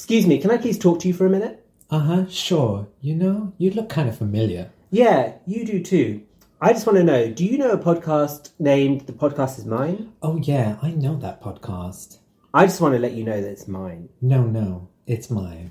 Excuse me, can I please talk to you for a minute? Uh huh, sure. You know, you look kind of familiar. Yeah, you do too. I just want to know do you know a podcast named The Podcast Is Mine? Oh, yeah, I know that podcast. I just want to let you know that it's mine. No, no, it's mine.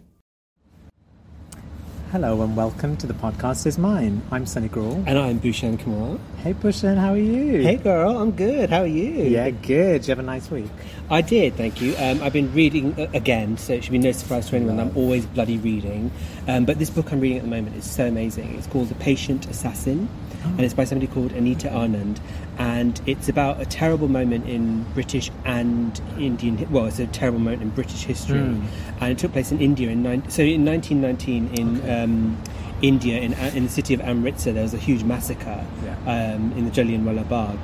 Hello and welcome to The Podcast Is Mine. I'm Sunny Gruel. And I'm Bhushan Kamal. Hey, Bhushan, how are you? Hey girl, I'm good. How are you? Yeah, good. Did you have a nice week? I did, thank you. Um, I've been reading uh, again, so it should be no surprise to anyone. I'm always bloody reading. Um, but this book I'm reading at the moment is so amazing. It's called The Patient Assassin, and it's by somebody called Anita Anand. And it's about a terrible moment in British and Indian. Well, it's a terrible moment in British history, and it took place in India in so in 1919 in. Um, India, in, in the city of Amritsar, there was a huge massacre Yeah. um, in the Jallianwala Bagh.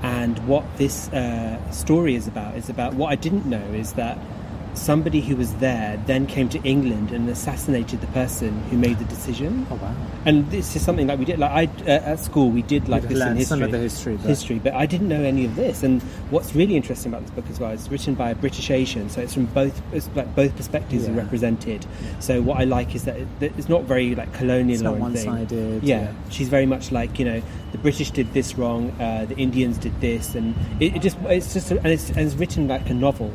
And what this uh, story is about is about what I didn't know is that somebody who was there then came to England and assassinated the person who made the decision. Oh, wow. And this is something like we did, like I uh, at school we did like You've this in history, some of the history, but- history, but I didn't know any of this. And what's really interesting about this book as well, it's written by a British Asian, so it's from both, it's like both perspectives are Yeah. represented. So what I like is that it, that it's not very like colonial It's not or one-sided, Yeah, yeah. she's very much like you know the British did this wrong, uh, the Indians did this, and it, it just it's just and it's, and it's written like a novel.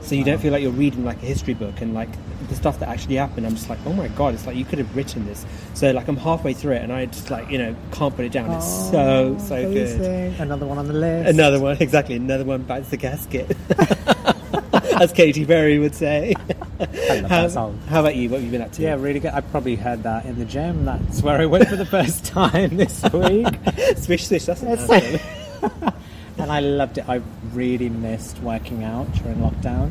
So you don't feel like you're reading like a history book and like the stuff that actually happened. I'm just like, oh my god, it's like you could have written this. So like I'm halfway through it and I just like you know can't put it down. It's so Oh, so good. amazing. Another one on the list. Another one, exactly. Another one bites the gasket, as Katy Perry would say. how, how about you? What have you been up to? Yeah, really good. I probably heard that in the gym. That's where I went for the first time this week. swish swish. That's anthem. and I loved it. I really missed working out during lockdown.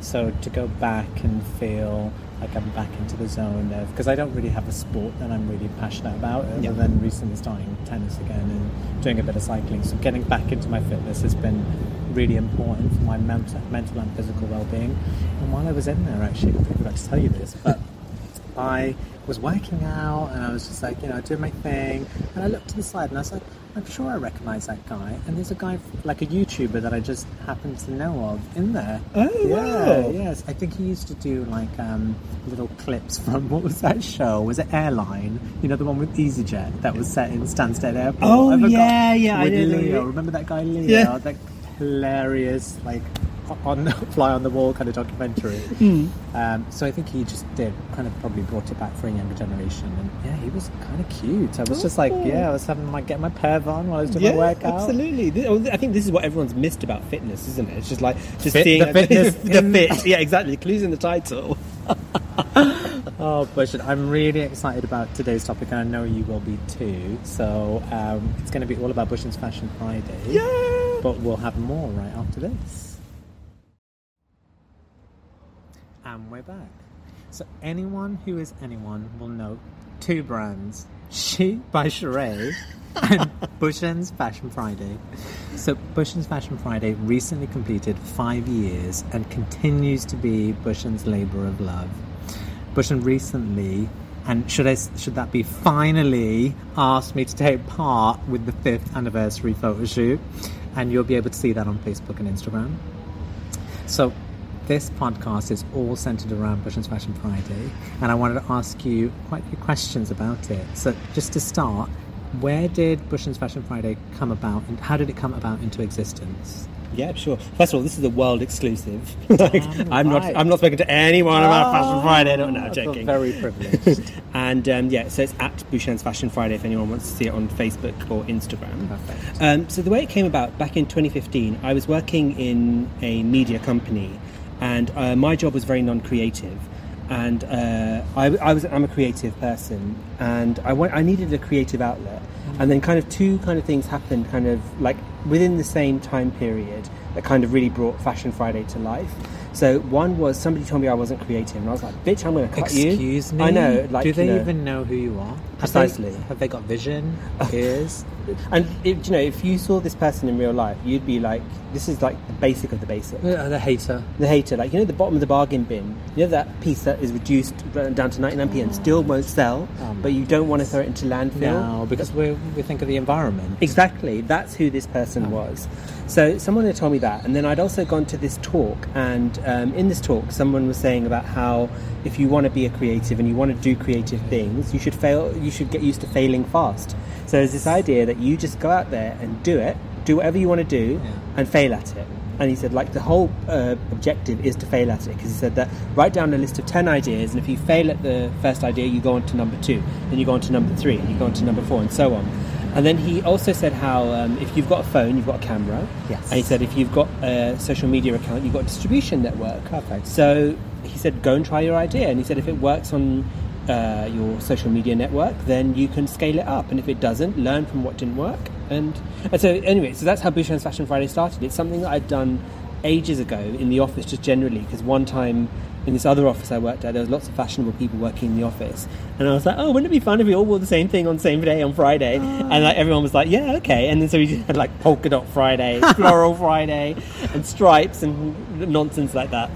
So to go back and feel like I'm back into the zone of because I don't really have a sport that I'm really passionate about other Yeah. than recently starting tennis again and doing a bit of cycling. So getting back into my fitness has been really important for my mental, mental and physical well-being. And while I was in there, actually, I forgot to tell you this, but I was working out and I was just like, you know, doing my thing. And I looked to the side and I was like, I'm sure I recognize that guy. And there's a guy, like a YouTuber that I just happen to know of in there. Oh, yeah, wow. yes. I think he used to do like um, little clips from what was that show? Was it Airline? You know, the one with EasyJet that was set in Stansted Airport. Oh, I yeah, yeah, I With know, Leo. Remember that guy Leo? Yeah. That hilarious, like, on the fly on the wall kind of documentary. Hmm. Um, so I think he just did kind of probably brought it back for a younger generation, and yeah, he was kind of cute. I was just like, yeah, I was having my get my perv on while I was doing Yeah, my workout. absolutely. Oh, I think this is what everyone's missed about fitness, isn't it? It's just like just Fit- seeing the fitness the fit. Yeah, exactly. Clues in the title. Oh, Bushard, I'm really excited about today's topic, and I know you will be too. So um, it's going to be all about Bush's Fashion Friday. Yeah. But we'll have more right after this. And we're back. So anyone who is anyone will know two brands: She by Sheree and Bhushan's Fashion Friday. So Bhushan's Fashion Friday recently completed five years and continues to be Bhushan's labour of love. Bhushan recently, and should I should that be finally, asked me to take part with the fifth anniversary photo shoot, and you'll be able to see that on Facebook and Instagram. So, this podcast is all centered around Bhushan's Fashion Friday, and I wanted to ask you quite a few questions about it. So, just to start, where did Bhushan's Fashion Friday come about, and how did it come about into existence? Yeah, sure. First of all, this is a world exclusive. like, I'm not. I'm not speaking to anyone about Fashion Friday. I don't know. I feel Joking. Very privileged. And um, yeah, so it's at Bhushan's Fashion Friday if anyone wants to see it on Facebook or Instagram. Perfect. Um, so the way it came about back in 2015, I was working in a media company, and uh, my job was very non-creative. And uh, I, I was I'm a creative person, and I I needed a creative outlet. And then kind of two kind of things happened, kind of like within the same time period that kind of really brought Fashion Friday to life. So one was somebody told me I wasn't creative, and I was like, "Bitch, I'm going to cut you." Excuse me. I know. Like, Do they you know, even know who you are? Have they- Precisely. Have they, got vision, ears? and if, you know, if you saw this person in real life, you'd be like, this is like the basic of the basic. Uh, the hater. The hater, like you know, the bottom of the bargain bin. You know that piece that is reduced down to 99p and still won't sell, Um, but you don't want to throw it into landfill. No, because we we think of the environment. Exactly, that's who this person was. So someone had told me that, and then I'd also gone to this talk, and um, in this talk, someone was saying about how if you want to be a creative and you want to do creative things, you should fail. You should get used to failing fast. So there's this idea that you just go out there and do it, do whatever you want to do, Yeah. and fail at it. And he said, like the whole uh, objective is to fail at it because he said that write down a list of ten ideas, and if you fail at the first idea, you go on to number two, then you go on to number three, and you go on to number four, and so on. And then he also said how um, if you've got a phone, you've got a camera. Yes. And he said if you've got a social media account, you've got a distribution network. Perfect. So he said go and try your idea, and he said if it works on uh, your social media network, then you can scale it up, and if it doesn't, learn from what didn't work. And, and so anyway, so that's how Bhushan's Fashion Friday started. It's something that I'd done ages ago in the office, just generally, because one time. In this other office I worked at, there was lots of fashionable people working in the office, and I was like, "Oh, wouldn't it be fun if we all wore the same thing on the same day on Friday?" And like everyone was like, "Yeah, okay." And then so we just had like polka dot Friday, floral Friday, and stripes and nonsense like that.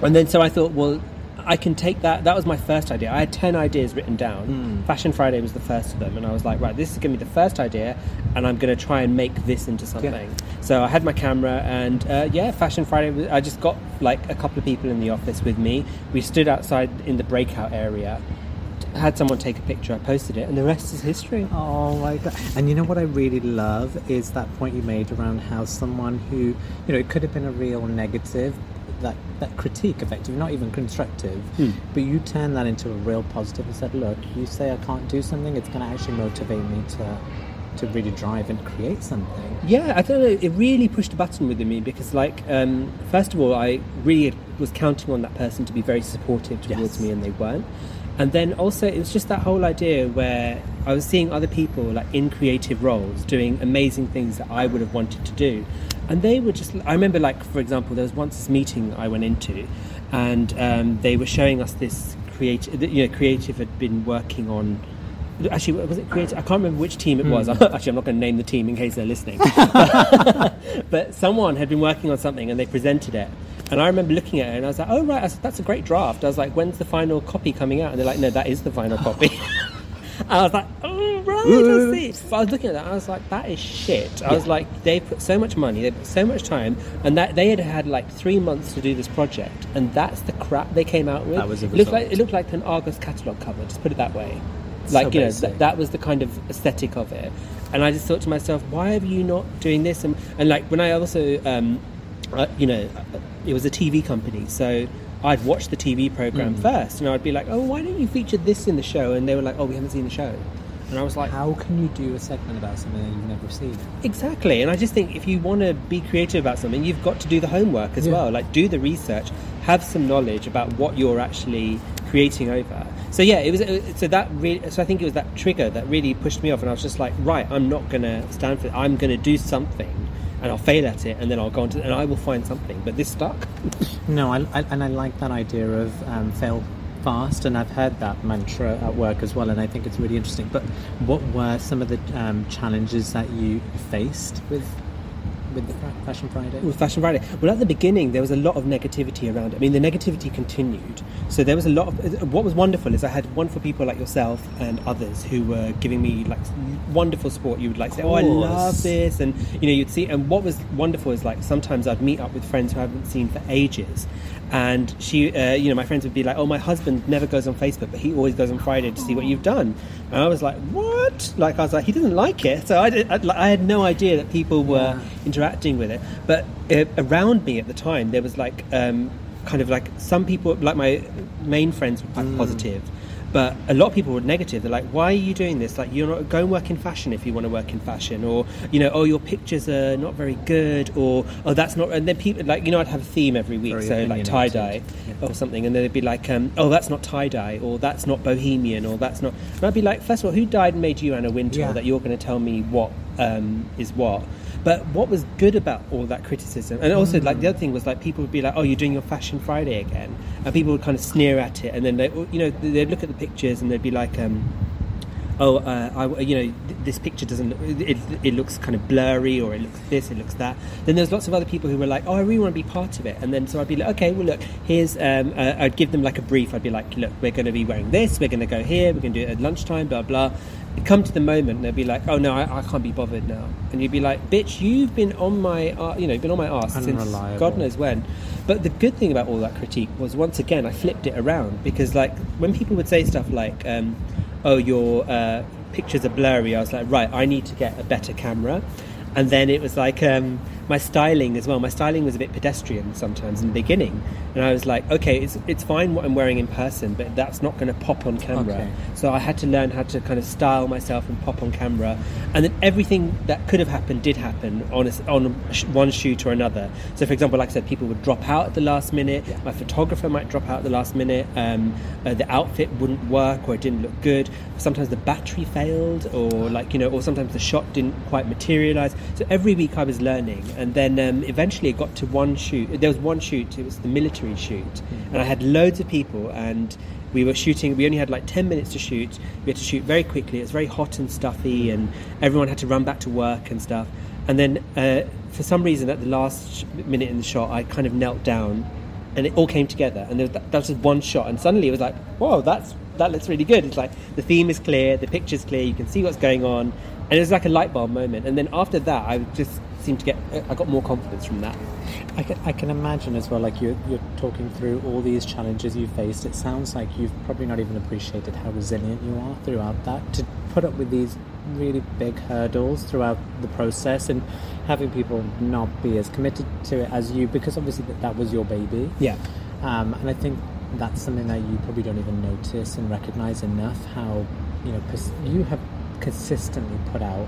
And then so I thought, well, I can take that. That was my first idea. I had 10 ideas written down. Fashion Friday was the first of them. And I was like, right, this is going to be the first idea, and I'm going to try and make this into something. So I had my camera, and uh, yeah, Fashion Friday, I just got like a couple of people in the office with me. We stood outside in the breakout area, had someone take a picture, I posted it, and the rest is history. Oh my god! And you know what I really love is that point you made around how someone who you know it could have been a real negative, that that critique, effectively, not even constructive, but you turned that into a real positive and said, "Look, you say I can't do something, it's going to actually motivate me to to really drive and create something." Yeah, I don't know. It really pushed a button within me because, like, um, first of all, I really was counting on that person to be very supportive towards Yes. me, and they weren't. And then also, it was just that whole idea where I was seeing other people, like, in creative roles, doing amazing things that I would have wanted to do. And they were just, I remember, like, for example, there was once this meeting I went into, and um, they were showing us this creative, you know, creative had been working on Actually, was it creative? I can't remember which team it was. Actually, I'm not going to name the team in case they're listening. but someone had been working on something and they presented it. And I remember looking at it and I was like, oh, right, I said, that's a great draft. I was like, when's the final copy coming out? And they're like, no, that is the final copy. And I was like, oh, right, I see. But I was looking at that and I was like, that is shit. I was like, they put so much money, they put so much time, and that they had had like three months to do this project, and that's the crap they came out with. That was the it looked like. It looked like an Argos catalogue cover, just put it that way. So Like, you know, th- that was the kind of aesthetic of it. And I just thought to myself, why are you not doing this? And, and like, when I also, um, uh, you know, it was a TV company, so I'd watch the TV program Mm. first, and I'd be like, oh, why don't you feature this in the show? And they were like, oh, we haven't seen the show. And I was like, How can you do a segment about something that you've never seen? Exactly, and I just think if you want to be creative about something, you've got to do the homework as Yeah. well. Like, do the research, have some knowledge about what you're actually creating over. So yeah, it was. uh, So that really. So I think it was that trigger that really pushed me off, and I was just like, right, I'm not going to stand for it. I'm going to do something, and I'll fail at it, and then I'll go on to, and I will find something. But this stuck. No, I, I, and I like that idea of um, fail fast, and I've heard that mantra at work as well, and I think it's really interesting. But what were some of the um, challenges that you faced with with the Fashion Friday? with Fashion Friday. Well, at the beginning, there was a lot of negativity around it. I mean, the negativity continued. So there was a lot of. What was wonderful is I had wonderful people like yourself and others who were giving me like wonderful support. You would like say, "Oh, I love this," and you know, you'd see. And what was wonderful is like sometimes I'd meet up with friends who I haven't seen for ages. And she, uh, you know, my friends would be like, "Oh, my husband never goes on Facebook, but he always goes on Friday to see what you've done." And I was like, "What?" Like I was like, "He doesn't like it." So I, did, I, like, I had no idea that people were Yeah. interacting with it. But uh, around me at the time, there was like um, kind of like some people, like my main friends were quite positive, but a lot of people were negative. They're like, "Why are you doing this? Like, you're not go and work in fashion if you want to work in fashion, or you know, oh, your pictures are not very good, or oh, that's not." And then people like you know, I'd have a theme every week, Very so like tie dye opinionated. or something, and then they'd be like, um, "Oh, that's not tie dye, or that's not bohemian, or that's not." And I'd be like, first of all, who died and made you Anna Wintour Yeah. that you're going to tell me what um, is what? But what was good about all that criticism, and also like the other thing was like people would be like, "Oh, you're doing your Fashion Friday again," and people would kind of sneer at it, and then they, you know, they'd look at the pictures and they'd be like. Um, Oh, uh, I, you know, th- this picture doesn't look, it, it looks kind of blurry or it looks this, it looks that. Then there's lots of other people who were like, oh, I really want to be part of it. And then so I'd be like, okay, well look, here's, um, uh, I'd give them like a brief. I'd be like, look, we're going to be wearing this, we're going to go here, we're going to do it at lunchtime, blah blah. Come to the moment, and they'd be like, oh no, I, I can't be bothered now. And you'd be like, bitch, you've been on my, uh, you know, been on my ass since God knows when. But the good thing about all that critique was once again I flipped it around because like when people would say stuff like, um, "Oh, your uh, pictures are blurry," I was like, "Right, I need to get a better camera." And then it was like um, my styling as well. My styling was a bit pedestrian sometimes in the beginning, and I was like, "Okay, it's it's fine what I'm wearing in person, but that's not going to pop on camera." Okay. So I had to learn how to kind of style myself and pop on camera, and then everything that could have happened did happen on a, on one shoot or another. So, for example, like I said, people would drop out at the last minute. My photographer might drop out at the last minute. Um, uh, the outfit wouldn't work or it didn't look good. Sometimes the battery failed, or like you know, or sometimes the shot didn't quite materialize. So every week I was learning, and then um, eventually it got to one shoot. There was one shoot. It was the military shoot, and I had loads of people and we were shooting we only had like 10 minutes to shoot. We had to shoot very quickly it was very hot and stuffy and everyone had to run back to work and stuff. And then uh, for some reason at the last minute in the shot i kind of knelt down and it all came together. And there was that, that was just one shot and suddenly it was like whoa that's that looks really good. It's like the theme is clear the picture's clear you can see what's going on. And it was like a light bulb moment. And then after that i just seemed to get i got more confidence from that I can, I can imagine as well, like you're, you're talking through all these challenges you faced. It sounds like you've probably not even appreciated how resilient you are throughout that to put up with these really big hurdles throughout the process and having people not be as committed to it as you because obviously that, that was your baby. yeah Um, and I think that's something that you probably don't even notice and recognize enough how you know pers- you have consistently put out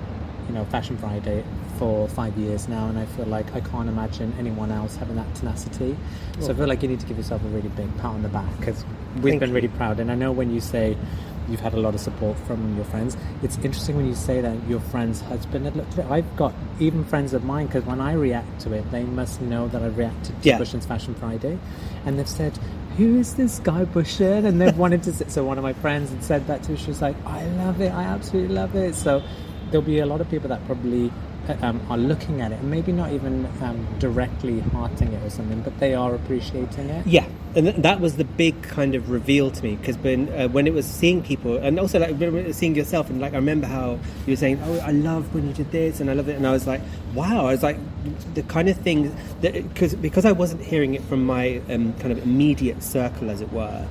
you know Fashion Friday for five years now, and I feel like I can't imagine anyone else having that tenacity. So I feel like you need to give yourself a really big pat on the back because we've been you. really proud. And I know when you say you've had a lot of support from your friends, it's interesting when you say that your friend's husband had looked at it. I've got even friends of mine because when I react to it, they must know that I've reacted to Yeah. Bhushan's Fashion Friday, and they've said. Who is this guy Bhushan? And they've wanted to. So one of my friends had said that to. her. She was like, "I love it. I absolutely love it." So there'll be a lot of people that probably um, are looking at it and maybe not even um, directly hearting it or something, but they are appreciating it. Yeah, and th- that was the big kind of reveal to me because when uh, when it was seeing people and also like when it was seeing yourself and like I remember how you were saying, "Oh, I love when you did this," and I love it, and I was like, "Wow!" I was like, the kind of thing that because because I wasn't hearing it from my um, kind of immediate circle, as it were.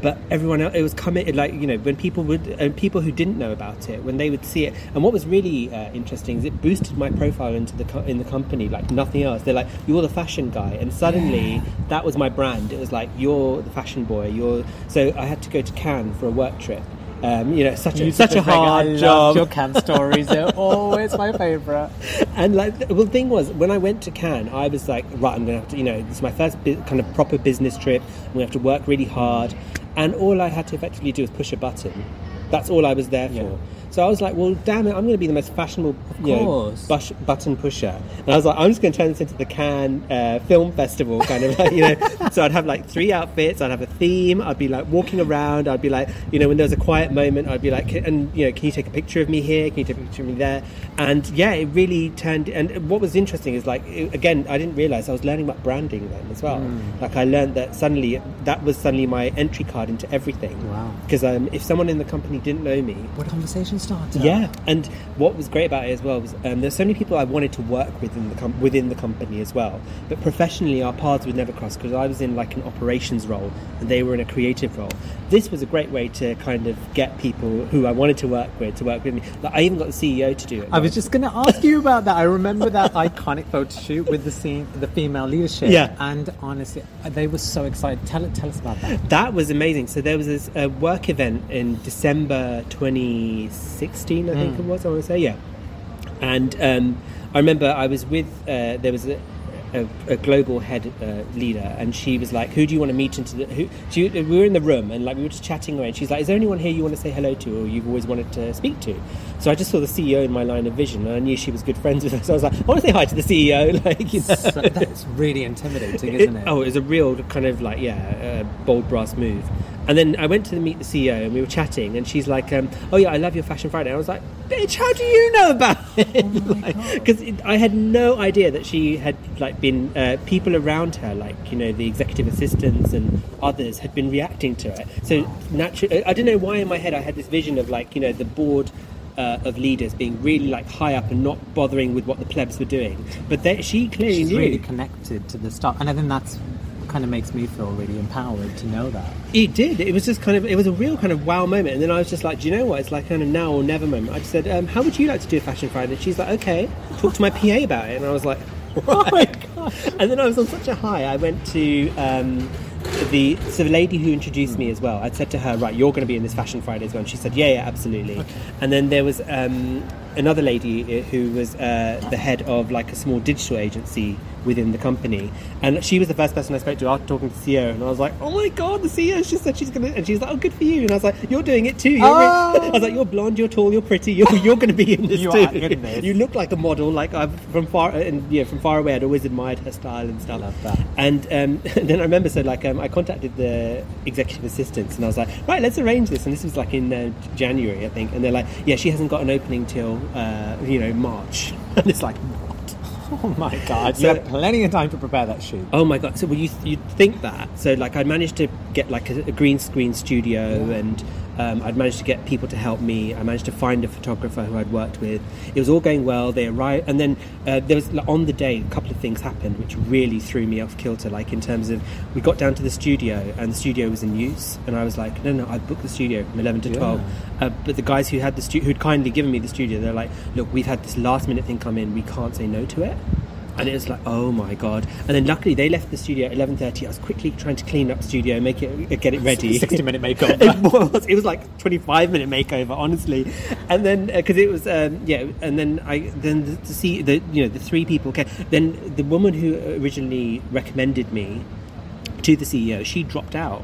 But everyone else, it was committed like you know when people would uh, people who didn't know about it when they would see it. And what was really uh, interesting is it boosted my profile into the co- in the company like nothing else. They're like, "You're the fashion guy," and suddenly that was my brand. It was like, "You're the fashion boy." You're so I had to go to Cannes for a work trip. Um, you know, such a, such a hard I job. Your camp stories are always my favourite. And like, well, the thing was, when I went to Cannes, I was like, right, I'm gonna have to, you know, it's my first bu- kind of proper business trip. I'm gonna have to work really hard, and all I had to effectively do was push a button. That's all I was there Yeah. for. So I was like, well, damn it, I'm going to be the most fashionable, you know, course. bush, button pusher. And I was like, I'm just going to turn this into the Cannes uh, Film Festival, kind of like, you know. so I'd have like three outfits, I'd have a theme, I'd be like walking around, I'd be like, you know, when there was a quiet moment, I'd be like, "Can- and you know, can you take a picture of me here? Can you take a picture of me there? And yeah, it really turned. And what was interesting is like, it, again, I didn't realize I was learning about branding then as well. Like I learned that suddenly that was suddenly my entry card into everything. Wow. Because um, if someone in the company didn't know me, What a conversation starter. yeah, and what was great about it as well was um, there's so many people I wanted to work with in the com- within the company as well, but professionally our paths would never cross because I was in like an operations role and they were in a creative role. This was a great way to kind of get people who I wanted to work with to work with me. Like, I even got the CEO to do it. I was just going to ask you about that. I remember that iconic photo shoot with the scene, the female leadership. Yeah. And honestly, they were so excited. Tell it, tell us about that. That was amazing. So there was this uh, work event in December 2016, I think it was. I want to say, yeah. And um, I remember I was with uh, there was a, a, a global head uh, leader, and she was like, "Who do you want to meet into the?" Who, she, we were in the room, and like we were just chatting away. And she's like, "Is there anyone here you want to say hello to, or you've always wanted to speak to?" So I just saw the CEO in my line of vision, and I knew she was good friends with her. So I was like, "I want to say hi to the CEO." Like, you know. So that's really intimidating, isn't it? Oh, it was a real kind of like yeah, uh, bold brass move. And then I went to meet the CEO and we were chatting, and she's like, um, "Oh yeah, I love your Fashion Friday." I was like, "Bitch, how do you know about it?" Because I had no idea that she had like been uh, people around her, like you know the executive assistants and others, had been reacting to it. So naturally, I don't know why in my head I had this vision of like you know the board. Uh, of leaders being really like high up and not bothering with what the plebs were doing, but they, she clearly She's knew. really connected to the stuff, and I think that's kind of makes me feel really empowered to know that. It did. It was just kind of, it was a real kind of wow moment. And then I was just like, do you know what? It's like kind of now or never moment. I just said, um, how would you like to do a Fashion Friday? And she's like, okay. Talk to my PA about it. And I was like, Oh my god. And then I was on such a high. I went to um, the, so the lady who introduced me as well. I'd said to her, right, you're going to be in this Fashion Friday as well. And she said, yeah, yeah, absolutely. And then there was um, another lady uh, who was uh, the head of like a small digital agency within the company, and she was the first person I spoke to after talking to the CEO, and I was like, "Oh my god, the CEO!" She said she's gonna, and she's like, "Oh, good for you." And I was like, "You're doing it too." You're Oh. I was like, "You're blonde, you're tall, you're pretty, you're, you're going to be in this You too. are in this. You look like a model. Like I've from far, and yeah, from far away, I'd always admired her style and stuff. Love that. And um, then I remember, so like, um, I contacted the executive assistants, and I was like, "Right, let's arrange this." And this was like in uh, January, I think. And they're like, "Yeah, she hasn't got an opening till uh, you know March." And it's like, what? Oh my god! So- you had plenty of time to prepare that shoot. Oh my god! So well, you you think that? So like, I managed to get like a, a green screen studio, and um, I'd managed to get people to help me. I managed to find a photographer who I'd worked with. It was all going well. They arrived, and then uh, there was like, on the day a couple of things happened which really threw me off kilter. Like in terms of, we got down to the studio, and the studio was in use, and I was like, no, no, I booked the studio from eleven to Yeah. twelve. Uh, but the guys who had the stu- who'd kindly given me the studio, they're like, look, we've had this last minute thing come in. We can't say no to it. And it was like, oh my god! And then luckily they left the studio at eleven thirty. I was quickly trying to clean up the studio, make it, get it ready. Sixty-minute makeover. it was. It was like twenty five minute makeover, honestly. And then because it was, um, yeah. And then I then to see the you know the three people. Okay, then the woman who originally recommended me to the CEO, she dropped out.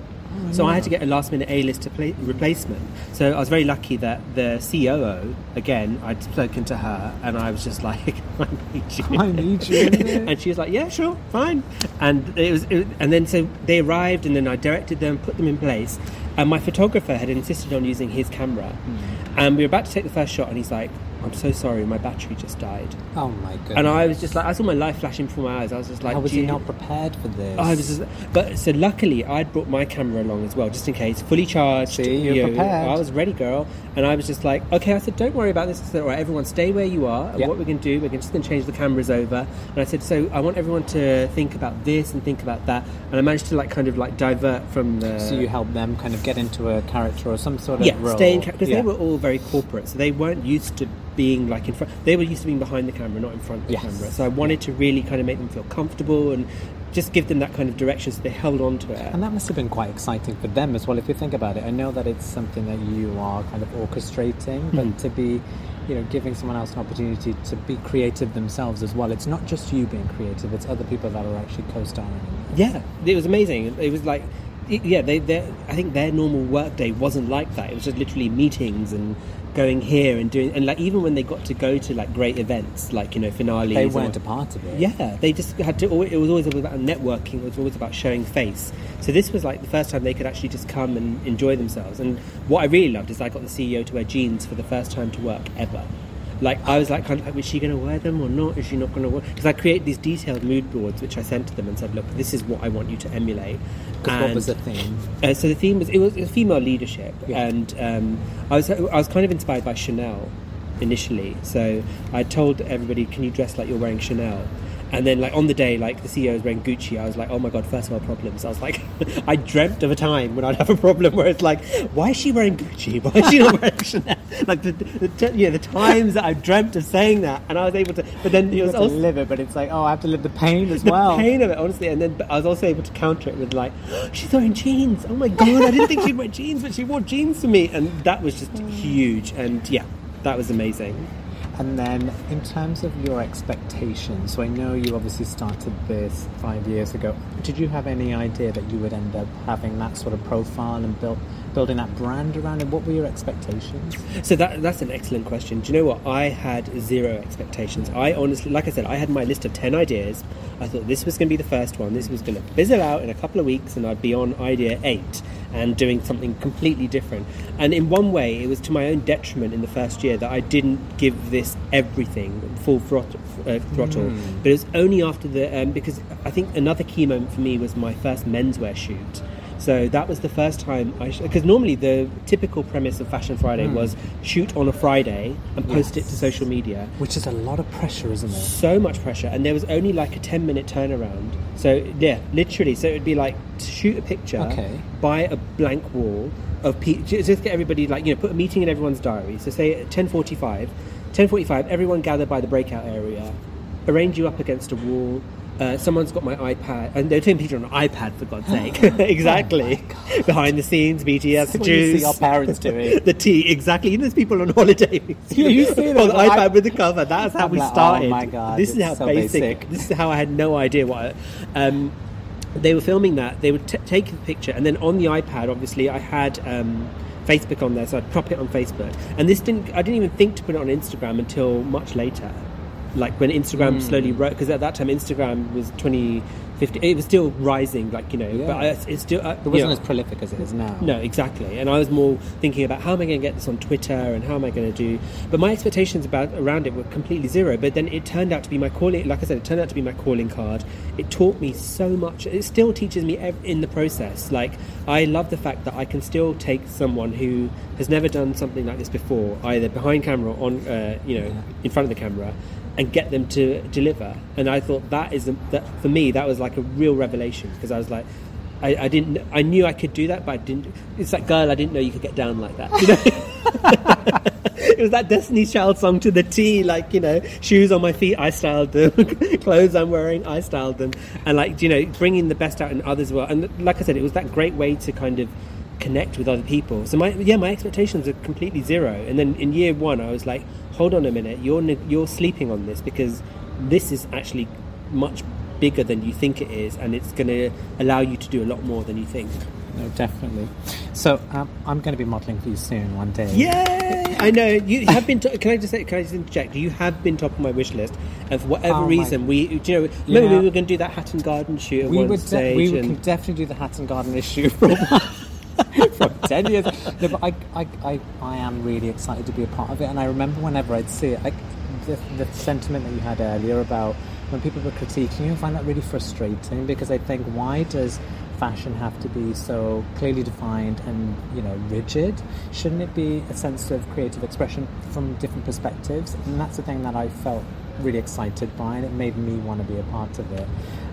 So I had to get a last minute A list replacement. So I was very lucky that the COO, again, I'd spoken to her and I was just like, I need you. I need you and she was like, yeah, sure, fine. And it was, it, and then so they arrived and then I directed them, put them in place. And my photographer had insisted on using his camera. Hmm. And we were about to take the first shot and he's like, I'm so sorry, my battery just died. Oh my god! And I was just like, I saw my life flashing before my eyes. I was just like, How was he you- not prepared for this? I was just, but so luckily I'd brought my camera along as well, just in case, fully charged. See, you're you know, prepared. I was ready, girl, and I was just like, okay. I said, don't worry about this. I said, all right, everyone, stay where you are. And Yeah. what we're going to do, we're just going to change the cameras over. And I said, so I want everyone to think about this and think about that. And I managed to like kind of like divert from the. so you helped them kind of get into a character or some sort of yeah, role. stay in because Yeah. they were all very corporate, so they weren't used to being like in front. They were used to being behind the camera, not in front of the Yes. camera. So I wanted to really kind of make them feel comfortable and just give them that kind of direction, so they held on to it. And that must have been quite exciting for them as well, if you think about it. I know that it's something that you are kind of orchestrating, but Mhm. to be, you know, giving someone else an opportunity to be creative themselves as well. It's not just you being creative; it's other people that are actually co-starring. Yeah, it was amazing. It was like, yeah, they, they, I think their normal workday wasn't like that. It was just literally meetings and going here and doing, and like even when they got to go to like great events, like you know finales, They weren't a part of it. Yeah, they just had to. It was always about networking. It was always about showing face. So this was like the first time they could actually just come and enjoy themselves. And what I really loved is I got the CEO to wear jeans for the first time to work ever. Like I was like, kind of like, is she going to wear them or not? Is she not going to wear? Because I create these detailed mood boards which I sent to them and said, look, this is what I want you to emulate. Because what was the theme? uh, so the theme was it was, it was female leadership, Yeah. and um, I was I was kind of inspired by Chanel initially. So I told everybody, "Can you dress like you're wearing Chanel?" And then, like on the day, like the CEO was wearing Gucci, I was like, "Oh my god, first world problems." I was like, I dreamt of a time when I'd have a problem where it's like, "Why is she wearing Gucci? Why is she not wearing Chanel?" Like the, the, the yeah, the times that I dreamt of saying that, and I was able to. But then it You was have to also live it, but it's like, oh, I have to live the pain as the well. pain of it, honestly. And then but I was also able to counter it with like, she's wearing jeans. Oh my god, I didn't think she'd wear jeans, but she wore jeans to me, and that was just huge. And yeah, that was amazing. And then, in terms of your expectations, so I know you obviously started this five years ago. Did you have any idea that you would end up having that sort of profile and build, building that brand around it? What were your expectations? So that that's an excellent question. Do you know what? I had zero expectations. I honestly, like I said, I had my list of ten ideas. I thought this was going to be the first one. This was going to fizzle out in a couple of weeks, and I'd be on idea eight. And doing something completely different. And in one way, it was to my own detriment in the first year that I didn't give this everything full throttle. Uh, throttle. But it was only after the um, because I think another key moment for me was my first menswear shoot. So that was the first time I because normally the typical premise of Fashion Friday hmm. was shoot on a Friday and post it to social media. Which is a lot of pressure, isn't it? so much pressure and there was only like a 10 minute turnaround. So yeah literally so it would be like to shoot a picture Okay. buy a blank wall of pe- just get everybody like you know put a meeting in everyone's diary. So say at 10.45 10.45 everyone gather by the breakout area arrange you up against a wall uh, someone's got my iPad, and they're taking a picture on an iPad for God's sake. exactly, behind the scenes, BTS, you juice, see our parents doing. the tea, exactly. You know, there's people on holiday. Yeah, you see on the but I- iPad with the cover. That's how I'm we like, oh started. my God, this is how so basic, basic. This is how I had no idea what. I, um, they were filming that. They would t- take the picture, and then on the iPad, obviously, I had. Um, Facebook on there, so I'd prop it on Facebook, and this didn't. I didn't even think to put it on Instagram until much later, like when Instagram Hmm. slowly rose. Because at that time, Instagram was 2015. It was still rising, like you know, but I, it's still. Uh, It wasn't know, as prolific as it is now. no, exactly. And I was more thinking about how am I going to get this on Twitter and how am I going to do. But my expectations about around it were completely zero. But then it turned out to be my calling. Like I said, it turned out to be my calling card. It taught me so much. It still teaches me ev- in the process. Like I love the fact that I can still take someone who has never done something like this before, either behind camera or on, uh, you know, in front of the camera. And get them to deliver, and I thought that is that for me that was like a real revelation because I was like, I, I didn't. I knew I could do that, but I didn't. It's that girl. I didn't know you could get down like that. You know? it was that Destiny's Child song to the T. Like you know, shoes on my feet, I styled them. Clothes I'm wearing, I styled them. And like you know, bringing the best out in others. Well, and like I said, it was that great way to kind of connect with other people. So my yeah, my expectations are completely zero. And then in year one, I was like, hold on a minute, you're you're sleeping on this because this is actually much bigger than you think it is, and it's going to allow you to do a lot more than you think. No, definitely. So um, I'm going to be modelling for you soon one day. Yay! I know you have been. To- can I just say? Can I just interject? You have been top of my wish list, and for whatever Oh reason, we do you know. Remember, know- we were going to do that Hatton Garden shoot We one would. De- stage. we and- can definitely do the Hatton Garden issue for a while. From ten years, no, but I, I, I, I am really excited to be a part of it. And I remember whenever I'd see it, I, the, the sentiment that you had earlier about when people were critiquing you, I find that really frustrating because I think why does fashion have to be so clearly defined and you know rigid? Shouldn't it be a sense of creative expression from different perspectives? And that's the thing that I felt really excited by, and it made me want to be a part of it.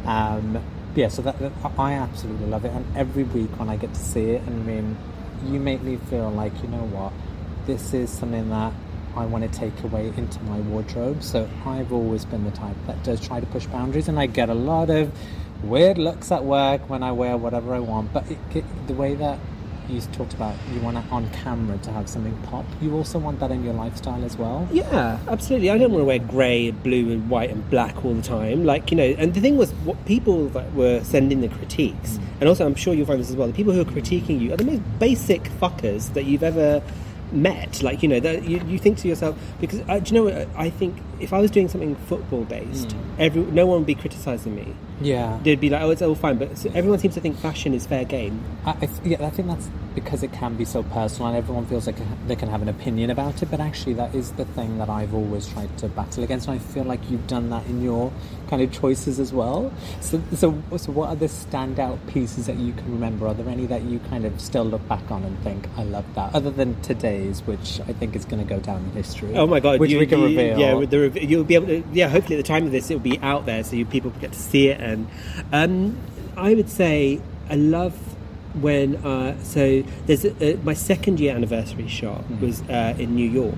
Um, yeah, so that, that I absolutely love it, and every week when I get to see it, and I mean, you make me feel like you know what, this is something that I want to take away into my wardrobe. So I've always been the type that does try to push boundaries, and I get a lot of weird looks at work when I wear whatever I want. But it, it, the way that you talked about, you want it on camera to have something pop. You also want that in your lifestyle as well. Yeah, absolutely. I don't want to wear grey, blue, and white and black all the time. Like you know, and the thing was, what people that were sending the critiques, and also I'm sure you'll find this as well. The people who are critiquing you are the most basic fuckers that you've ever met. Like you know, that you, you think to yourself because uh, do you know what? I think if I was doing something football based, hmm. every no one would be criticizing me. Yeah. They'd be like, "Oh, it's all fine," but so everyone seems to think fashion is fair game. I, I, th- yeah, I think that's because it can be so personal and everyone feels like they can have an opinion about it. But actually, that is the thing that I've always tried to battle against. And I feel like you've done that in your kind of choices as well. So, so, so what are the standout pieces that you can remember? Are there any that you kind of still look back on and think, I love that? Other than today's, which I think is going to go down in history. Oh my god! Which you- we can you- reveal. Yeah, you'll be able to. Yeah, hopefully at the time of this, it'll be out there, so you, people get to see it. And um, I would say I love when. Uh, so there's a, uh, my second year anniversary shot was uh, in New York.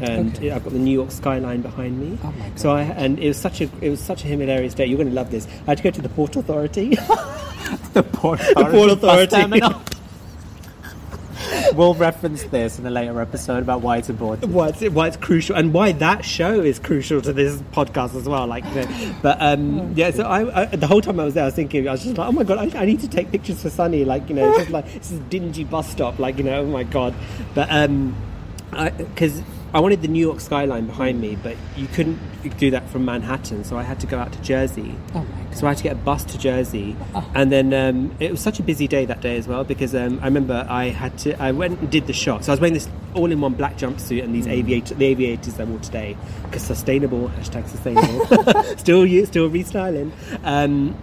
And. Okay. I've got the New York skyline behind me. Oh my So I and it was such a it was such a hilarious day. You're going to love this. I had to go to the Port Authority. the Port Port Authority. Authority. bus terminal. we'll reference this in a later episode about why it's important. why it's, why it's crucial and why that show is crucial to this podcast as well. Like, but um, yeah. So I, I, the whole time I was there, I was thinking, I was just like, oh my god, I, I need to take pictures for Sunny. Like, you know, just like this is dingy bus stop. Like, you know, oh my god. But um, because I wanted the New York skyline behind me, but you couldn't do that from Manhattan, so I had to go out to Jersey. Oh. So I had to get a bus to Jersey, Oh. and then um, it was such a busy day that day as well because um, I remember I had to. I went and did the shot. So I was wearing this all-in-one black jumpsuit and Mm. these aviator, the aviators I wore today, because sustainable hashtag sustainable. still, you still restyling. Um,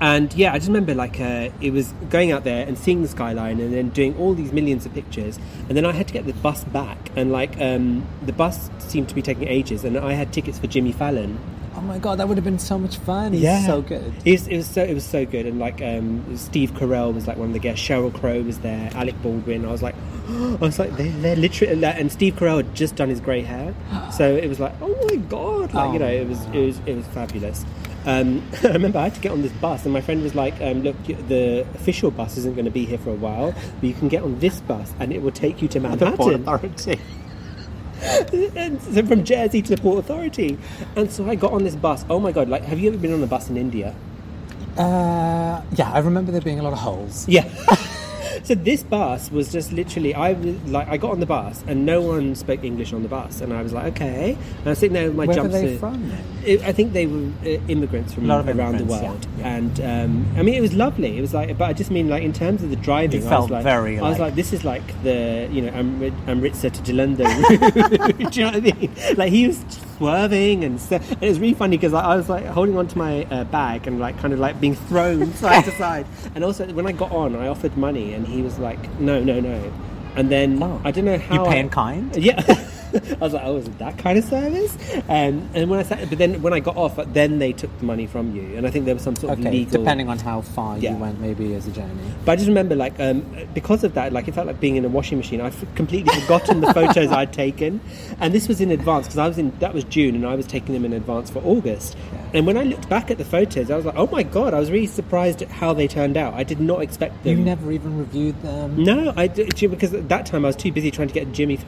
and yeah, I just remember like uh, it was going out there and seeing the skyline and then doing all these millions of pictures. And then I had to get the bus back, and like um, the bus seemed to be taking ages, and I had tickets for Jimmy Fallon. Oh my god, that would have been so much fun. He's so good. It was, it was so it was so good, and like um, Steve Carell was like one of the guests. Sheryl Crow was there. Alec Baldwin. I was like, I was like, they're, they're literally. And Steve Carell had just done his grey hair, so it was like, oh my god, like you know, it was it was it was fabulous. Um, I remember I had to get on this bus, and my friend was like, um, "Look, the official bus isn't going to be here for a while, but you can get on this bus, and it will take you to The Port Manhattan." Authority. and so from Jersey to the Port Authority, and so I got on this bus. Oh my god! Like, have you ever been on a bus in India? Uh, yeah, I remember there being a lot of holes. Yeah. so this bus was just literally I was like I got on the bus and no one spoke English on the bus and I was like okay and I was sitting there with my Where were jumpsuit. they from? It, I think they were uh, immigrants from A lot of around the world, yeah, and um, I mean it was lovely. It was like, but I just mean like in terms of the driving, You I felt was like, very, I was like- like, this is like the you know Amrit- Amritsar to Jalandhar. Do you know what I mean? Like he was swerving and, so, and it was really funny because I, I was like holding onto my uh, bag and like kind of like being thrown side to side. And also when I got on, I offered money and he was like, no, no, no. And then Oh. I don't know how You pay I- in kind? yeah. I was like, oh, is it that kind of service? Um, and when I sat, but then when I got off, then they took the money from you, and I think there was some sort of legal. depending on how far Yeah. you went, maybe as a journey. But I just remember, like, um, because of that, like, it felt like being in a washing machine. I've completely forgotten the photos I'd taken, and this was in advance because I was in. That was June, and I was taking them in advance for August. Yeah. And when I looked back at the photos, I was like, oh my god! I was really surprised at how they turned out. I did not expect them. You never even reviewed them. No, I did because at that time I was too busy trying to get Jimmy.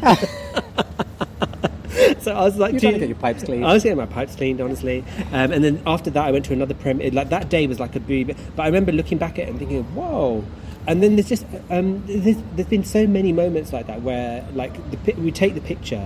so I was like, You're to get your pipes cleaned. I was getting my pipes cleaned, honestly. Um, and then after that, I went to another prem. it- Like that day was like a boob. But I remember looking back at it and thinking, whoa. And then there's just um, there's, there's been so many moments like that where like the, we take the picture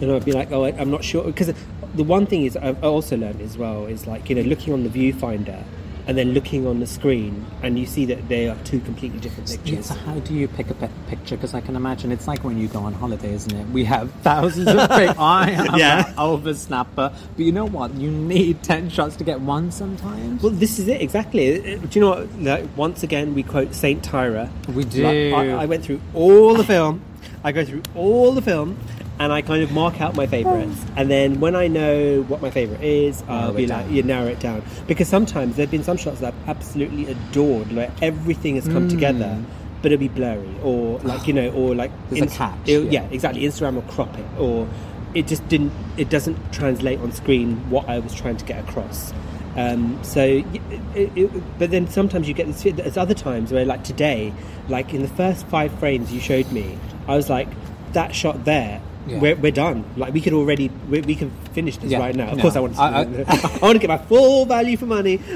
and I'd be like, oh, I, I'm not sure because the one thing is I've also learned as well is like you know looking on the viewfinder and then looking on the screen and you see that they are two completely different Yeah, pictures. so how do you pick a pe- picture? Because I can imagine it's like when you go on holiday, isn't it? We have thousands of pictures. I am Yeah. an over snapper, but you know what? You need ten shots to get one sometimes. Well, this is it exactly. Do you know what? Like, once again, we quote Saint Tyra. We Like, do. I, I went through all the film. I go through all the film, and I kind of mark out my favourites. And then when I know what my favourite is, I'll Narrow be like, down. you narrow it down. Because sometimes there've been some shots that I've absolutely adored, like everything has come Mm. together. But it'll be blurry, or like you know, or like There's a catch, yeah. yeah, exactly. Instagram will crop it, or it just didn't. It doesn't translate on screen what I was trying to get across. Um, so, it, it, but then sometimes you get this. There's other times where, like today, like in the first five frames you showed me, I was like, that shot there. Yeah. We're, we're done. Like we could already, we, we can finish this Yeah, right now. Of no. course, I want to. I- I- I, want to get my full value for money.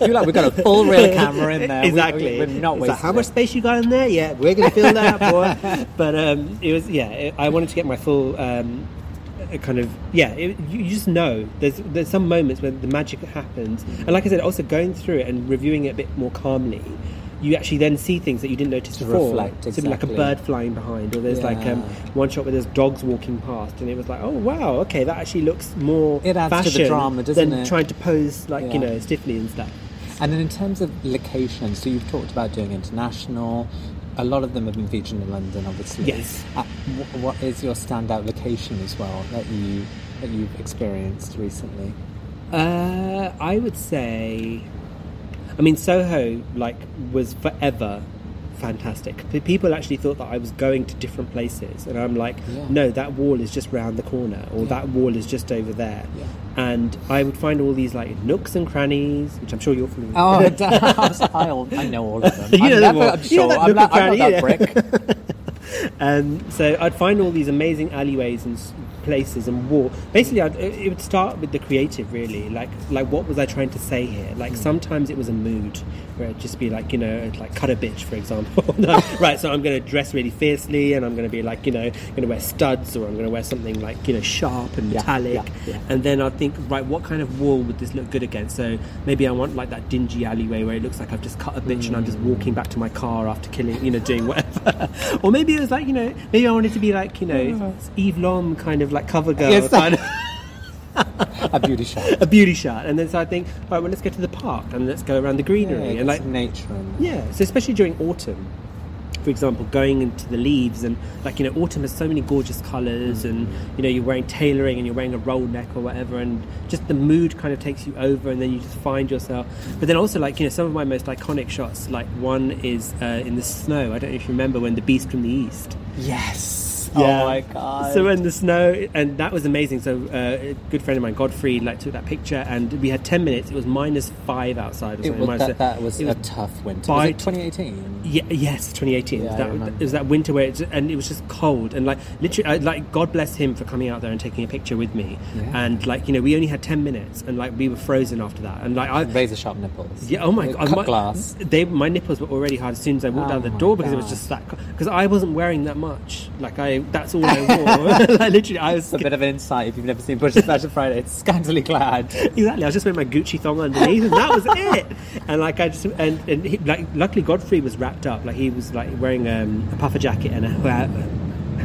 You're like, we've got a full real camera in there. Exactly. We, are not It's like, how much space you got in there? Yeah, we're going to fill that up, boy. But um, it was yeah. It, I wanted to get my full um, uh, kind of yeah. It, you, you just know there's there's some moments where the magic happens, and like I said, also going through it and reviewing it a bit more calmly. You actually then see things that you didn't notice To before. reflect, So like a bird flying behind, or there's like um, one shot where there's dogs walking past, and it was like, oh wow, okay, that actually looks more. It adds to the drama, doesn't than it? trying to pose like you know stiffly and stuff. And then in terms of locations, so you've talked about doing international. A lot of them have been featured in London, obviously. Yes. Uh, wh- what is your standout location as well that you that you've experienced recently? Uh, I would say, I mean, Soho like was forever fantastic. People actually thought that I was going to different places, and I'm like, Yeah. no, that wall is just round the corner, or Yeah. that wall is just over there. Yeah. And I would find all these like nooks and crannies, which I'm sure you're familiar. Oh, with. I know all of them. You I'm know never. I'm You know sure. I'm not, and I'm not cranny, that brick. Um, so I'd find all these amazing alleyways and places and walk. Basically, I'd, it would start with the creative, really. Like, like what was I trying to say here? Like, hmm. sometimes it was a mood where it'd just be like, you know, like cut a bitch, for example. No, right, so I'm going to dress really fiercely, and I'm going to be like, you know, going to wear studs, or I'm going to wear something like, you know, sharp and Yeah, metallic. yeah, yeah. And then I think, right, what kind of wall would this look good against? So maybe I want like that dingy alleyway where it looks like I've just cut a bitch and I'm just hmm. walking back to my car after killing, you know, doing whatever. or maybe it was like, you know, maybe I wanted to be like, you know, hmm. Eve Lom kind of like cover girl. Yes. kind of- a beauty shot. a beauty shot. And then so I think, right, well, let's go to the park and let's go around the greenery. Yeah, and like, nature. And, yeah, so especially during autumn, for example, going into the leaves and like you know, autumn has so many gorgeous colours, and you know, you're wearing tailoring and you're wearing a roll neck or whatever, and just the mood kind of takes you over, and then you just find yourself. But then also, like you know, some of my most iconic shots, like one is uh, in the snow. I don't know if you remember when the Beast from the East. Yes. Yeah. Oh my god. So in the snow, and that was amazing. So uh, a good friend of mine, Godfrey, like took that picture, and we had ten minutes. It was minus five outside. Or it was, that, that was, it a tough winter. by- 2018? Yeah, yes, 2018. Yeah, that, it was that winter where it's, and it was just cold and like literally, I, like God bless him for coming out there and taking a picture with me. Yeah. And like you know, we only had 10 minutes and like we were frozen after that. And like I, Razor sharp nipples. yeah, oh my god, my, glass. They, my nipples were already hard as soon as I walked Oh out the door because it was just that. Because I wasn't wearing that much. Like I, that's all I wore. like literally, I was a bit of an insight if you've never seen Bhushan's Fashion Friday. It's scantily clad. Exactly. I was just wearing my Gucci thong underneath, and that was it. And like I just and, and he, like luckily Godfrey was wrapped up. Like he was like wearing um, a puffer jacket and a hat,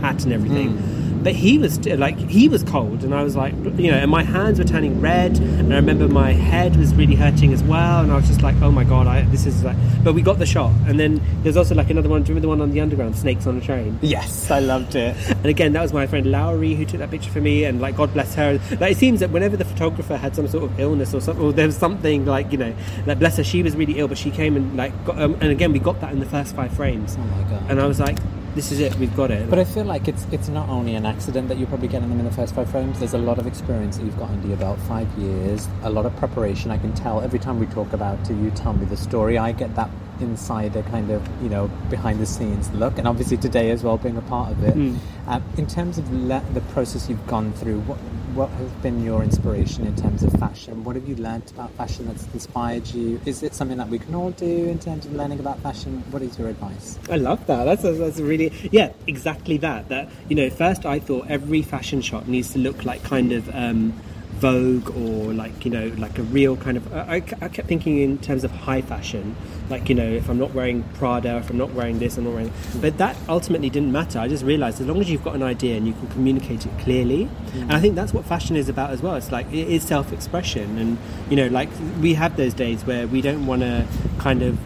hat and everything. But he was like he was cold, and I was like, you know, and my hands were turning red, and I remember my head was really hurting as well, and I was just like, oh my god, I, this is like. But we got the shot, and then there's also like another one. Do you remember the one on the underground, snakes on a train? Yes, I loved it. And again, that was my friend Lowry who took that picture for me, and like God bless her. Like it seems that whenever the photographer had some sort of illness or something, or there was something like you know, like bless her, she was really ill, but she came and like, got, um, and again we got that in the first five frames, Oh my god. and I was like, this is it, we've got it. But I feel like it's it's not only an accident that you're probably getting them in the first five frames. There's a lot of experience that you've got under your belt, five years, a lot of preparation. I can tell every time we talk about it, you tell me the story. I get that insider kind of you know behind the scenes look, and obviously today as well being a part of it. Mm. Um, in terms of le- the process you've gone through, what what has been your inspiration in terms of fashion? What have you learnt about fashion that's inspired you? Is it something that we can all do in terms of learning about fashion? What is your advice? I love that. That's that's a really yeah, exactly that. That you know, first I thought every fashion shot needs to look like kind of um, Vogue or like you know, like a real kind of. I, I kept thinking in terms of high fashion, like you know, if I'm not wearing Prada, if I'm not wearing this, I'm not wearing. But that ultimately didn't matter. I just realised as long as you've got an idea and you can communicate it clearly, mm. and I think that's what fashion is about as well. It's like it is self-expression, and you know, like we have those days where we don't want to kind of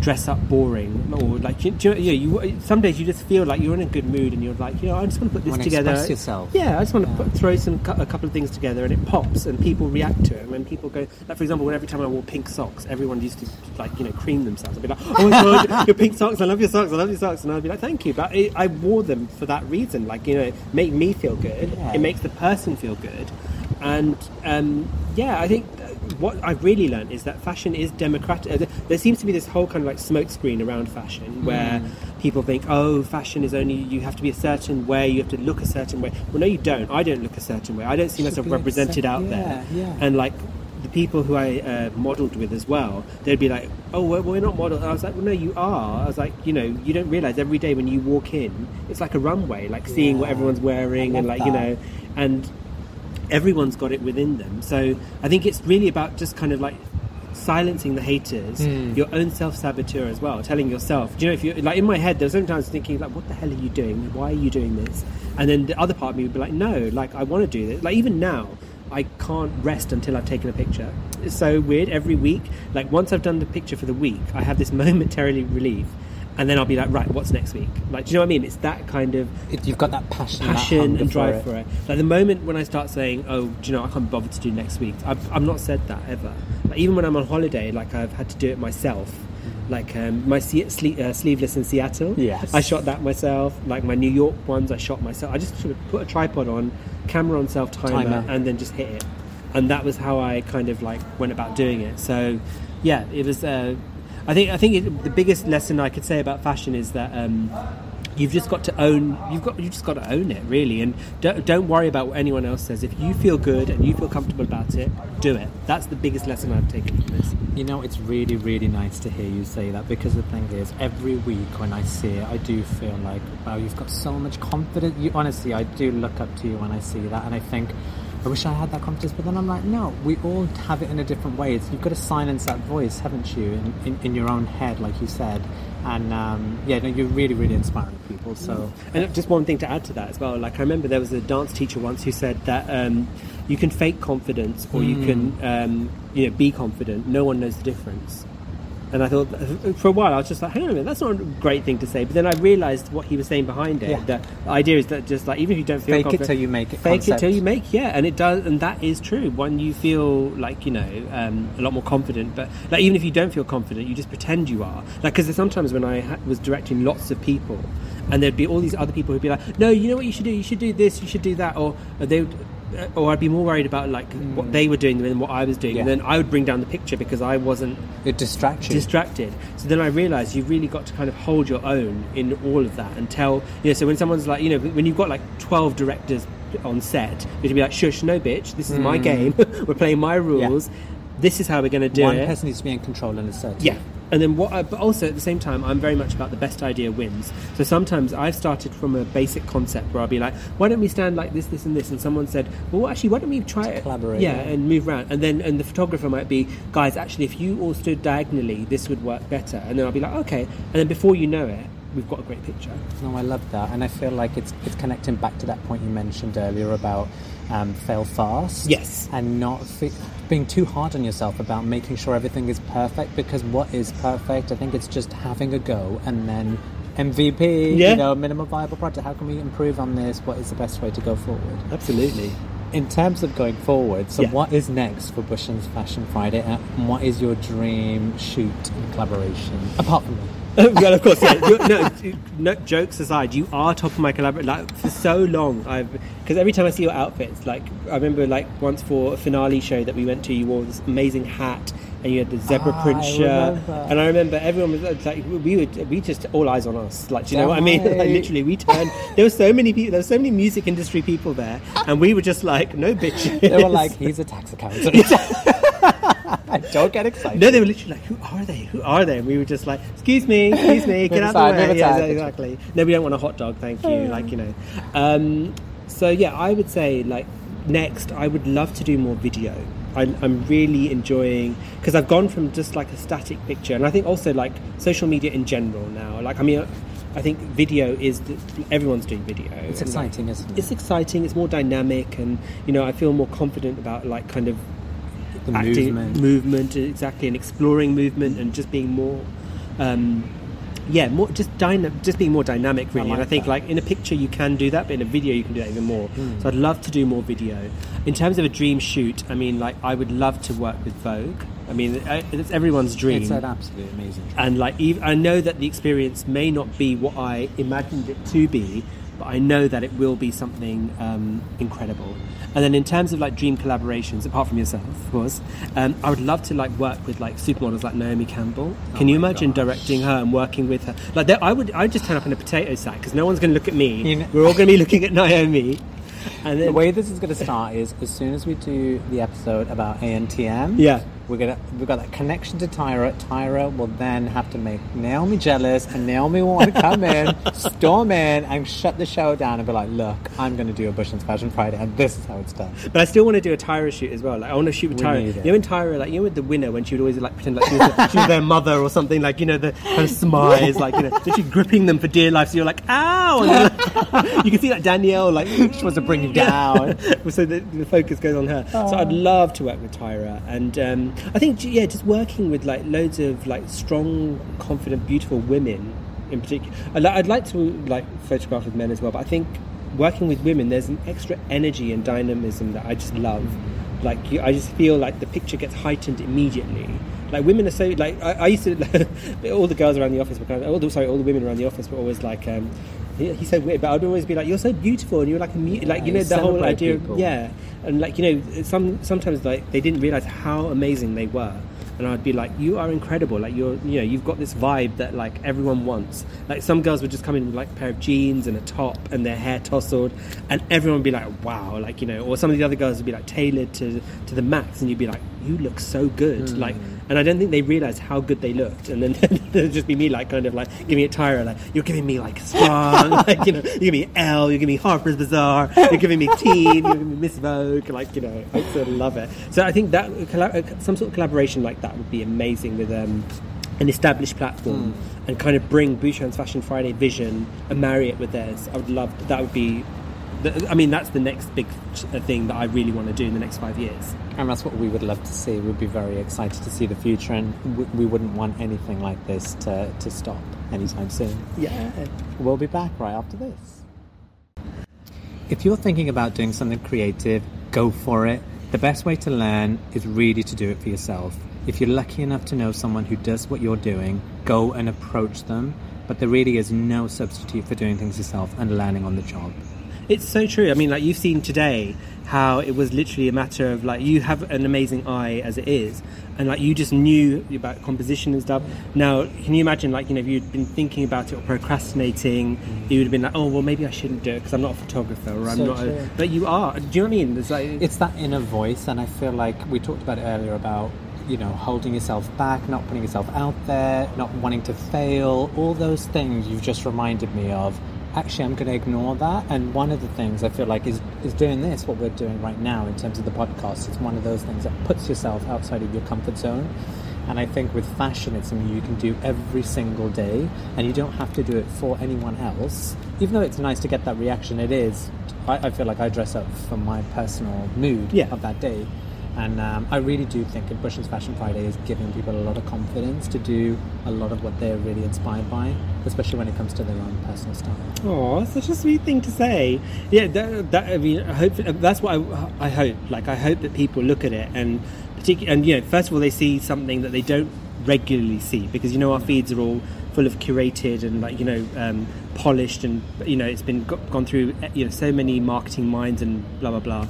dress up boring or like you, do you, yeah, you some days you just feel like you're in a good mood and you're like you know I just want to put this together. yourself. yeah I just want to Yeah. put, throw some a couple of things together and it pops and people react to it. And when people go like for example when every time I wore pink socks everyone used to like you know cream themselves. I'd be like oh my god your pink socks I love your socks I love your socks. And I'd be like thank you. But it, I wore them for that reason like you know make me feel good. Yeah. it makes the person feel good. And um, yeah, I think what I've really learned is that fashion is democratic. Uh, There seems to be this whole kind of like smokescreen around fashion where people think, oh, fashion is only you have to be a certain way, you have to look a certain way. Well, no, you don't. I don't look a certain way. I don't see Should myself represented accept- out yeah, there. yeah. And like the people who I uh, modelled with as well, they'd be like, oh, well, we're not model. And I was like, well, no, you are. I was like, you know, you don't realise every day when you walk in, it's like a runway, like seeing what everyone's wearing and like you know, and everyone's got it within them. So I think it's really about just kind of like silencing the haters, Mm. your own self saboteur as well, telling yourself, do you know, if you like in my head, there's sometimes thinking like, what the hell are you doing? Why are you doing this? And then the other part of me would be like, no, like I want to do this. Like even now. I can't rest until I've taken a picture. It's so weird. Every week, like once I've done the picture for the week, I have this momentarily relief, and then I'll be like, right, what's next week? Like, do you know what I mean? It's that kind of It, you've got that passion, passion hunger and drive for for it. it. Like the moment when I start saying, "Oh, do you know, I can't bother to do next week," I've, I've not said that ever. Like even when I'm on holiday, like I've had to do it myself. Like um, my se- uh, sleeveless in Seattle, Yes. I shot that myself. Like my New York ones, I shot myself. I just sort of put a tripod on, camera on self timer, Timer. and then just hit it. And that was how I kind of like went about doing it. So, yeah, it was. Uh, I think I think it, the biggest lesson I could say about fashion is that. Um, you've just got to own you've got you just got to own it really and don't, don't worry about what anyone else says if you feel good and you feel comfortable about it do it that's the biggest lesson i've taken from this You know, it's really, really nice to hear you say that because the thing is, every week when I see it, I do feel like, wow, you've got so much confidence. You, honestly, I do look up to you when I see that, and I think, I wish I had that confidence. But then I'm like, no, we all have it in a different way. It's, you've got to silence that voice, haven't you, in, in, in your own head, like you said. And um, yeah, no, you're really, really inspiring people. So And just one thing to add to that as well. Like I remember there was a dance teacher once who said that um, you can fake confidence or you can, um, you know, be confident. No one knows the difference. And I thought for a while I was just like, hang on a minute, that's not a great thing to say. But then I realised what he was saying behind it. Yeah. The idea is that just like even if you don't feel Fake it confident, till you make it Fake it till you make, yeah, and it does, and that is true. When you feel like you know um, a lot more confident, but like even if you don't feel confident, you just pretend you are. Like because sometimes when I ha- was directing lots of people, and there'd be all these other people who'd be like, no, you know what you should do? You should do this, you should do that, or they would. Uh, Or I'd be more worried about like what they were doing than what I was doing, and then I would bring down the picture because I wasn't it distracts you. distracted. So then I realised you've really got to kind of hold your own in all of that and tell, you know, so when someone's like, you know, when you've got like 12 directors on set, you'd be like, shush, no bitch, this is my game, we're playing my rules, this is how we're going to do One it. One person needs to be in control and assert. Yeah. And then what? I, but also at the same time, I'm very much about the best idea wins. So sometimes I've started from a basic concept where I'll be like, "Why don't we stand like this, this, and this?" And someone said, "Well, actually, why don't we try it?" collaborate, Yeah, yeah. and move around. And then and the photographer might be, "Guys, actually, if you all stood diagonally, this would work better." And then I'll be like, "Okay." And then before you know it, we've got a great picture. No, I love that, and I feel like it's it's connecting back to that point you mentioned earlier about um, fail fast. Yes. and not fi- being too hard on yourself about making sure everything is perfect. Because what is perfect? I think it's just having a go and then MVP. Yeah. You know, minimum viable product. How can we improve on this? What is the best way to go forward? Absolutely. In terms of going forward, so Yeah. what is next for Bhushan's Fashion Friday, and what is your dream shoot and collaboration apart from me? well, of course, yeah. You're- no, no, jokes aside, you are top of my collaboration. Like for so long, I've because every time I see your outfits, like I remember, like once for a finale show that we went to, you wore this amazing hat and you had the zebra Ah, print shirt, and I remember everyone was like, we would, we just all eyes on us. Like, do you know what I mean? Like, literally, we turned. There were so many people. There were so many music industry people there, and we were just like, no bitches. They were like, "He's a tax accountant." Don't get excited. No, they were literally like, "Who are they? Who are they?" And we were just like, "Excuse me, excuse me, get Move out aside, the way." Yeah, exactly. No, we don't want a hot dog, thank you. Like you know. Um, so yeah, I would say like next, I would love to do more video. I, I'm really enjoying because I've gone from just like a static picture, and I think also like social media in general now. Like I mean, I think video is everyone's doing video. It's And, like, exciting, isn't it? It's exciting. It's more dynamic, and you know, I feel more confident about like kind of the acting, movement. movement, exactly, and exploring movement, and just being more, um, yeah, more just dyna- just being more dynamic, really. and I think that. like in a picture you can do that, but in a video you can do that even more. Hmm. So I'd love to do more video. In terms of a dream shoot, I mean, like I would love to work with Vogue. I mean, it's everyone's dream. It's an absolutely amazing. Dream. and like I know that the experience may not be what I imagined it to be, but I know that it will be something um, incredible. And then in terms of like dream collaborations, apart from yourself, of course, um, I would love to like work with like supermodels like Naomi Campbell. Can you Oh my imagine gosh. directing her and working with her? Like there- I would, I would just turn up in a potato sack because no one's going to look at me. You know- We're all going to be looking at Naomi. And The way this is going to start is as soon as we do the episode about ANTM, yeah. We're gonna we've got that connection to Tyra. Tyra will then have to make Naomi jealous, and Naomi will want to come in, storm in, and shut the show down and be like, "Look, I'm going to do a Bhushan's Fashion Friday, and this is how it's done." But I still want to do a Tyra shoot as well. Like I want to shoot with We Tyra. You know, when Tyra, like you know, with the winner, when she would always like pretend like she was, she was their mother or something. Like you know, the kind of smiles, like you know, literally gripping them for dear life. So you're like, ow! And like- you can see like Danielle, like she wants to bring you down. so the, the focus goes on her. So I'd love to work with Tyra, and um, I think yeah, just working with like loads of like strong, confident, beautiful women in particular. I'd, I'd like to like photograph with men as well, but I think working with women, there's an extra energy and dynamism that I just love. Like you, I just feel like the picture gets heightened immediately. Like women are so like I, I used to all the girls around the office were kind of all the, sorry all the women around the office were always like um, he, so weird, but I'd always be like you're so beautiful and you're like a mu- like you know the whole idea people. yeah and like you know some sometimes like they didn't realize how amazing they were and I'd be like, "You are incredible! Like you're, you know, you've got this vibe that like everyone wants." Like some girls would just come in with like a pair of jeans and a top and their hair tousled, and everyone would be like, "Wow!" Like you know, or some of the other girls would be like tailored to to the max, and you'd be like, "You look so good!" Mm. Like, and I don't think they realised how good they looked, and then there'd just be me like kind of like giving it Tyra, like you're giving me like strong, like you know, you're giving me Elle, you're giving me Harper's Bazaar, you're giving me Teen, you're giving me Miss Vogue, like you know, I sort of love it. So I think that uh, some sort of collaboration like that would be amazing with um, an established platform and kind of bring Bhushan's Fashion Friday vision and marry it with theirs. I would love that. Would be, the, I mean, that's the next big uh, thing that I really want to do in the next five years. And that's what we would love to see. We'd be very excited to see the future, and we, we wouldn't want anything like this to, to stop anytime soon. Yeah. We'll be back right after this. If you're thinking about doing something creative, go for it. The best way to learn is really to do it for yourself. If you're lucky enough to know someone who does what you're doing, go and approach them. But there really is no substitute for doing things yourself and learning on the job. It's so true. I mean, like you've seen today how it was literally a matter of like you have an amazing eye as it is, and like you just knew about composition and stuff. Now, can you imagine like you know if you'd been thinking about it or procrastinating, you would have been like, oh well, maybe I shouldn't do it because I'm not a photographer or I'm So not. A, but you are. Do you know what I mean? It's like It's that inner voice, and I feel like we talked about it earlier about you know holding yourself back, not putting yourself out there, not wanting to fail. All those things you've just reminded me of. Actually, I'm going to ignore that. And one of the things I feel like is is doing this, what we're doing right now in terms of the podcast. It's one of those things that puts yourself outside of your comfort zone. And I think with fashion, it's something you can do every single day, and you don't have to do it for anyone else. Even though it's nice to get that reaction, it is. I, I feel like I dress up for my personal mood Yeah. of that day. And um, I really do think that Bhushan's Fashion Friday is giving people a lot of confidence to do a lot of what they're really inspired by, especially when it comes to their own personal style. Oh, such a sweet thing to say. Yeah, that, that I mean, I hope that's what I, I hope. Like, I hope that people look at it and particularly, and you know, first of all, they see something that they don't regularly see because you know our feeds are all full of curated and like you know um, polished and you know it's been go- gone through you know so many marketing minds and blah blah blah.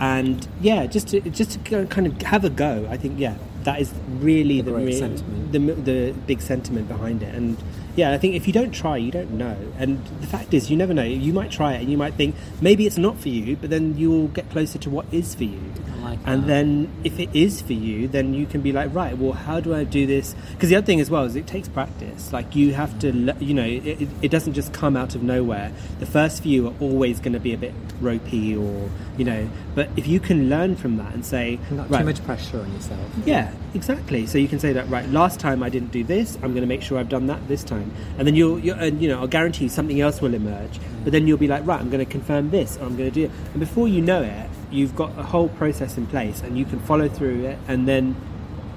And yeah, just to just to kind of have a go. I think yeah, that is really The the great rea- sentiment. the the big sentiment behind it. And yeah, I think if you don't try, you don't know. And the fact is, you never know. You might try it, and you might think maybe it's not for you, but then you'll get closer to what is for you. Like And that. then if it is for you, then you can be like, right, well, how do I do this? Because the other thing as well is it takes practice. Like you have to, you know, it, it, doesn't just come out of nowhere. The first few are always going to be a bit ropey, or you know. But if you can learn from that and say, Not right, too much pressure on yourself. yeah, exactly. So you can say that right. Last time I didn't do this. I'm going to make sure I've done that this time, and then you'll, you'll and you know, I'll guarantee something else will emerge. But then you'll be like, right, I'm going to confirm this, or I'm going to do it. And before you know it, you've got a whole process in place, and you can follow through it, and then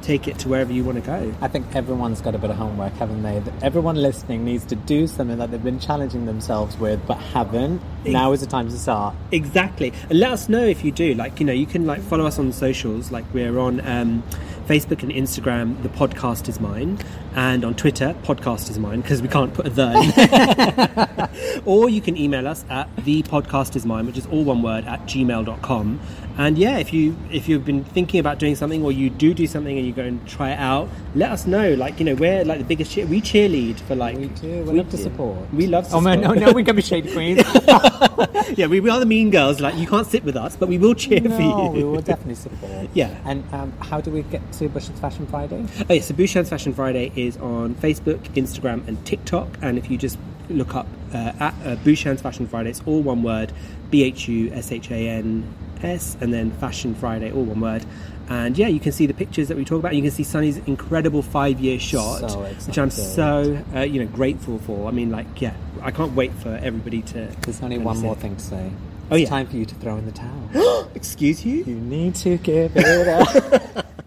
take it to wherever you want to go. I think everyone's got a bit of homework, haven't they? Everyone listening needs to do something that they've been challenging themselves with but haven't. Now is the time to start. Exactly. And let us know if you do. Like, you know, you can like follow us on socials. Like we're on um, Facebook and Instagram, the podcast is mine. And on Twitter, podcast is mine, because we can't put a the or you can email us at the podcast is mine, which is all one word at gmail.com. And yeah, if you if you've been thinking about doing something or you do do something and you go and try it out, let us know. Like, you know, we're like the biggest cheer we cheerlead for like We do. We love to support. We love to Oh, man, no, support. no, we can be shade queens. yeah, we, we are the mean girls. Like you can't sit with us, but we will cheer for you. we will definitely support. Yeah. And um, how do we get to Bhushan's Fashion Friday? Oh, yeah, so Bhushan's Fashion Friday is on Facebook, Instagram, and TikTok. And if you just look up uh, at uh, Bhushan's Fashion Friday, it's all one word B H U S H A N S, and then Fashion Friday, all one word. And yeah, you can see the pictures that we talk about. You can see Sunny's incredible five year shot, So which I'm so uh, you know grateful for. I mean, like, yeah, I can't wait for everybody to. There's only one more it. thing to say. Oh, it's yeah. time for you to throw in the towel. Excuse you? you need to give it up.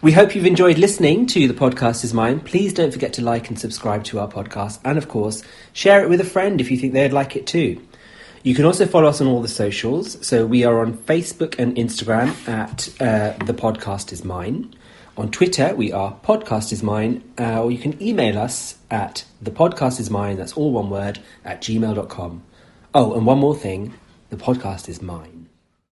We hope you've enjoyed listening to The Podcast Is Mine. Please don't forget to like and subscribe to our podcast. And of course, share it with a friend if you think they'd like it too. You can also follow us on all the socials. So we are on Facebook and Instagram at uh, The Podcast Is Mine. On Twitter, we are Podcast Is Mine. Uh, or you can email us at The Podcast Is Mine, that's all one word, at gmail.com. Oh, and one more thing The Podcast Is Mine.